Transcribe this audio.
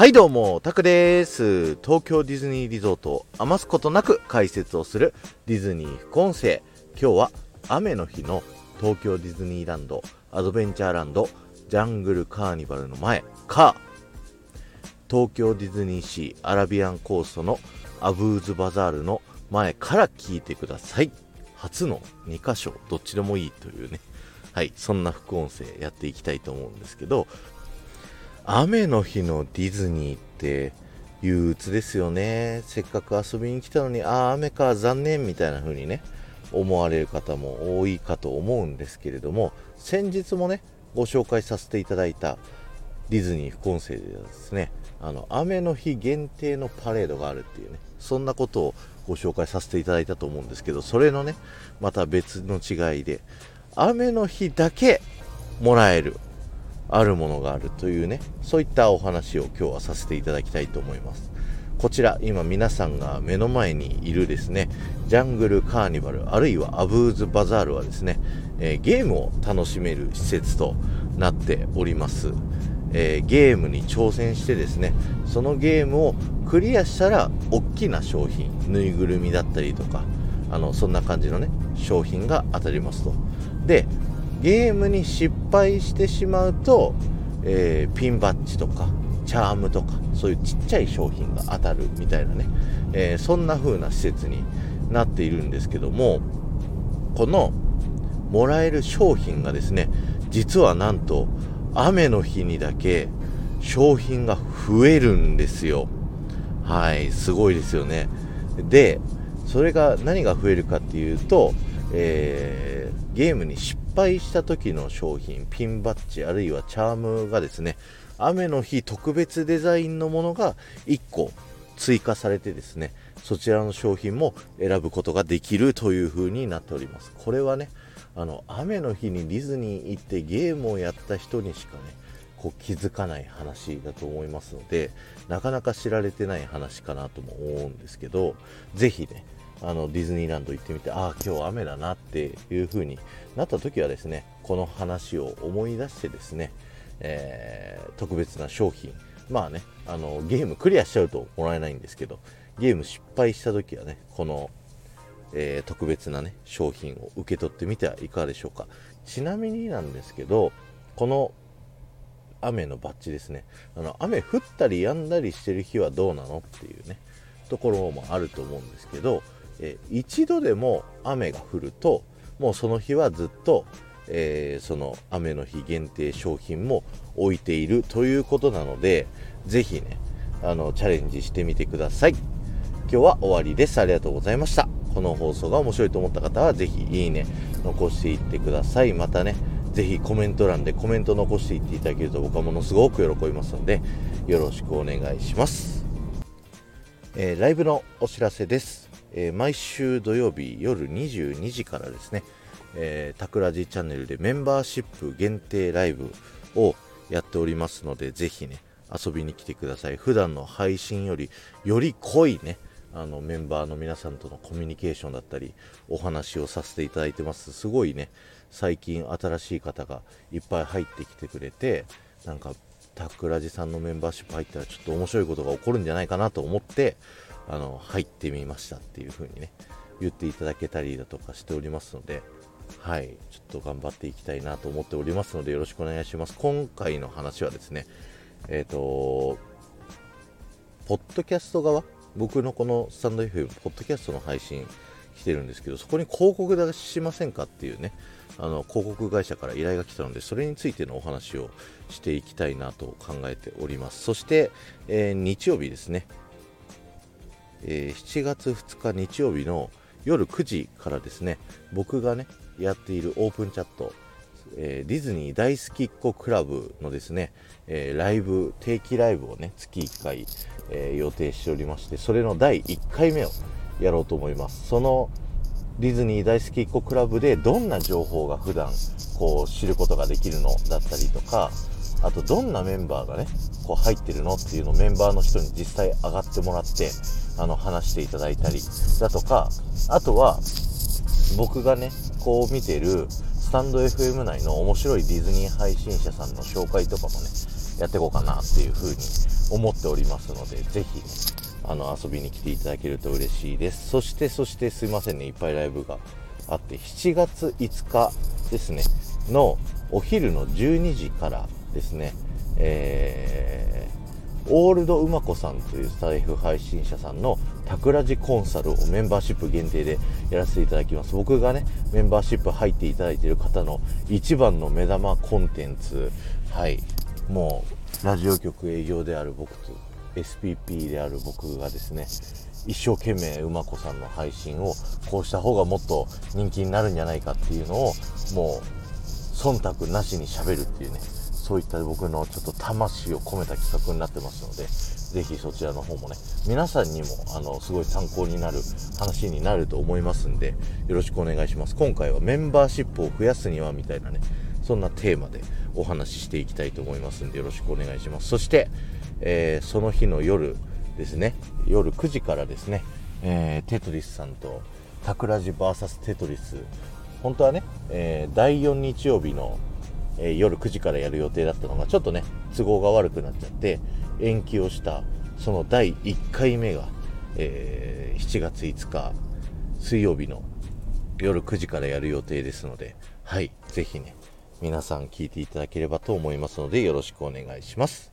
はいどうも、タクです。東京ディズニーリゾートを余すことなく解説をするディズニー副音声。今日は雨の日の東京ディズニーランド、アドベンチャーランド、ジャングルカーニバルの前か、東京ディズニーシーアラビアンコーストのアブーズバザールの前から聞いてください。初の2箇所、どっちでもいいというね。はい、そんな副音声やっていきたいと思うんですけど、雨の日のディズニーって憂鬱ですよね。せっかく遊びに来たのに、ああ、雨か、残念みたいな風にね、思われる方も多いかと思うんですけれども、先日もね、ご紹介させていただいたディズニー副音声ではですね、あの、雨の日限定のパレードがあるっていうね、そんなことをご紹介させていただいたと思うんですけど、それのね、また別の違いで、雨の日だけもらえるあるものがあるというねそういったお話を今日はさせていただきたいと思います。こちら今皆さんが目の前にいるですねジャングルカーニバルあるいはアブーズバザールはですね、えー、ゲームを楽しめる施設となっております、えー、ゲームに挑戦してですねそのゲームをクリアしたら大きな商品ぬいぐるみだったりとかあのそんな感じのね商品が当たりますと。でゲームに失敗してしまうと、えー、ピンバッジとかチャームとかそういうちっちゃい商品が当たるみたいなね、えー、そんな風な施設になっているんですけどもこのもらえる商品がですね実はなんと雨の日にだけ商品が増えるんですよ。はいすごいですよね。でそれが何が増えるかっていうと、えー、ゲームに失敗した時の商品、ピンバッジあるいはチャームがですね、雨の日特別デザインのものが1個追加されてですね、そちらの商品も選ぶことができるという風になっております。これはね、あの、雨の日にディズニー行ってゲームをやった人にしかね、こう気づかない話だと思いますので、なかなか知られてない話かなとも思うんですけど、ぜひね、あのディズニーランド行ってみてああ今日雨だなっていう風になった時はですねこの話を思い出してですね、えー、特別な商品まあねあのゲームクリアしちゃうともらえないんですけどゲーム失敗した時はねこの、えー、特別なね商品を受け取ってみてはいかがでしょうか。ちなみになんですけどこの雨のバッジですね。あの雨降ったり止んだりしてる日はどうなのっていうねところもあると思うんですけどえ一度でも雨が降るともうその日はずっと、えー、その雨の日限定商品も置いているということなのでぜひねあのチャレンジしてみてください。今日は終わりです。ありがとうございました。この放送が面白いと思った方はぜひいいね残していってください。またねぜひコメント欄でコメント残していっていただけると僕はものすごく喜びますのでよろしくお願いします、えー、ライブのお知らせです。えー、毎週土曜日夜22時からですね、えー、タクラジチャンネルでメンバーシップ限定ライブをやっておりますので、ぜひね、遊びに来てください。普段の配信よりより濃いね、あのメンバーの皆さんとのコミュニケーションだったり、お話をさせていただいてます。すごいね、最近新しい方がいっぱい入ってきてくれて、なんか、タクラジさんのメンバーシップ入ったらちょっと面白いことが起こるんじゃないかなと思って、あの入ってみましたっていう風にね言っていただけたりだとかしておりますのではいちょっと頑張っていきたいなと思っておりますのでよろしくお願いします。今回の話はですねえっ、ー、とポッドキャスト側僕のこのスタンド FM ポッドキャストの配信来てるんですけどそこに広告出しませんかっていうねあの広告会社から依頼が来たのでそれについてのお話をしていきたいなと考えております。そして、えー、日曜日ですね。えー、7月2日日曜日の夜9時からですね。僕がねやっているオープンチャット、えー、ディズニー大好きっ子クラブのですね、えー、ライブ定期ライブをね月1回、え予定しておりましてそれの第1回目をやろうと思います。そのディズニー大好きっ子クラブでどんな情報が普段こう知ることができるのだったりとかあとどんなメンバーがねこう入ってるのっていうのをメンバーの人に実際上がってもらってあの話していただいたりだとかあとは僕がねこう見てるスタンド FM 内の面白いディズニー配信者さんの紹介とかもね、やっていこうかなっていうふうに思っておりますので、ぜひ、ね、あの、遊びに来ていただけると嬉しいです。そして、そしてすいませんね、いっぱいライブがあって、7月5日ですね、のお昼の12時からですね、えー、オールドうまこさんというスタイフ配信者さんのタクラジコンサルをメンバーシップ限定でやらせていただきます。僕がね、メンバーシップ入っていただいている方の一番の目玉コンテンツ、はい、もう、ラジオ局営業である僕と、SPP である僕がですね、一生懸命うまこさんの配信をこうした方がもっと人気になるんじゃないかっていうのをもう忖度なしにしゃべるっていうねそういった僕のちょっと魂を込めた企画になってますので、ぜひそちらの方もね、皆さんにも、あの、すごい参考になる話になると思いますんで、よろしくお願いします。今回はメンバーシップを増やすには、みたいなね、そんなテーマでお話ししていきたいと思いますんで、よろしくお願いします。そして、えー、その日の夜ですね、夜9時からですね、えー、テトリスさんと、タクラジ VS テトリス、本当はね、えー、第4日曜日のえ、夜9時からやる予定だったのがちょっとね都合が悪くなっちゃって延期をしたその第1回目が、え、7月5日水曜日の夜9時からやる予定ですのではいぜひね皆さん聞いていただければと思いますのでよろしくお願いします。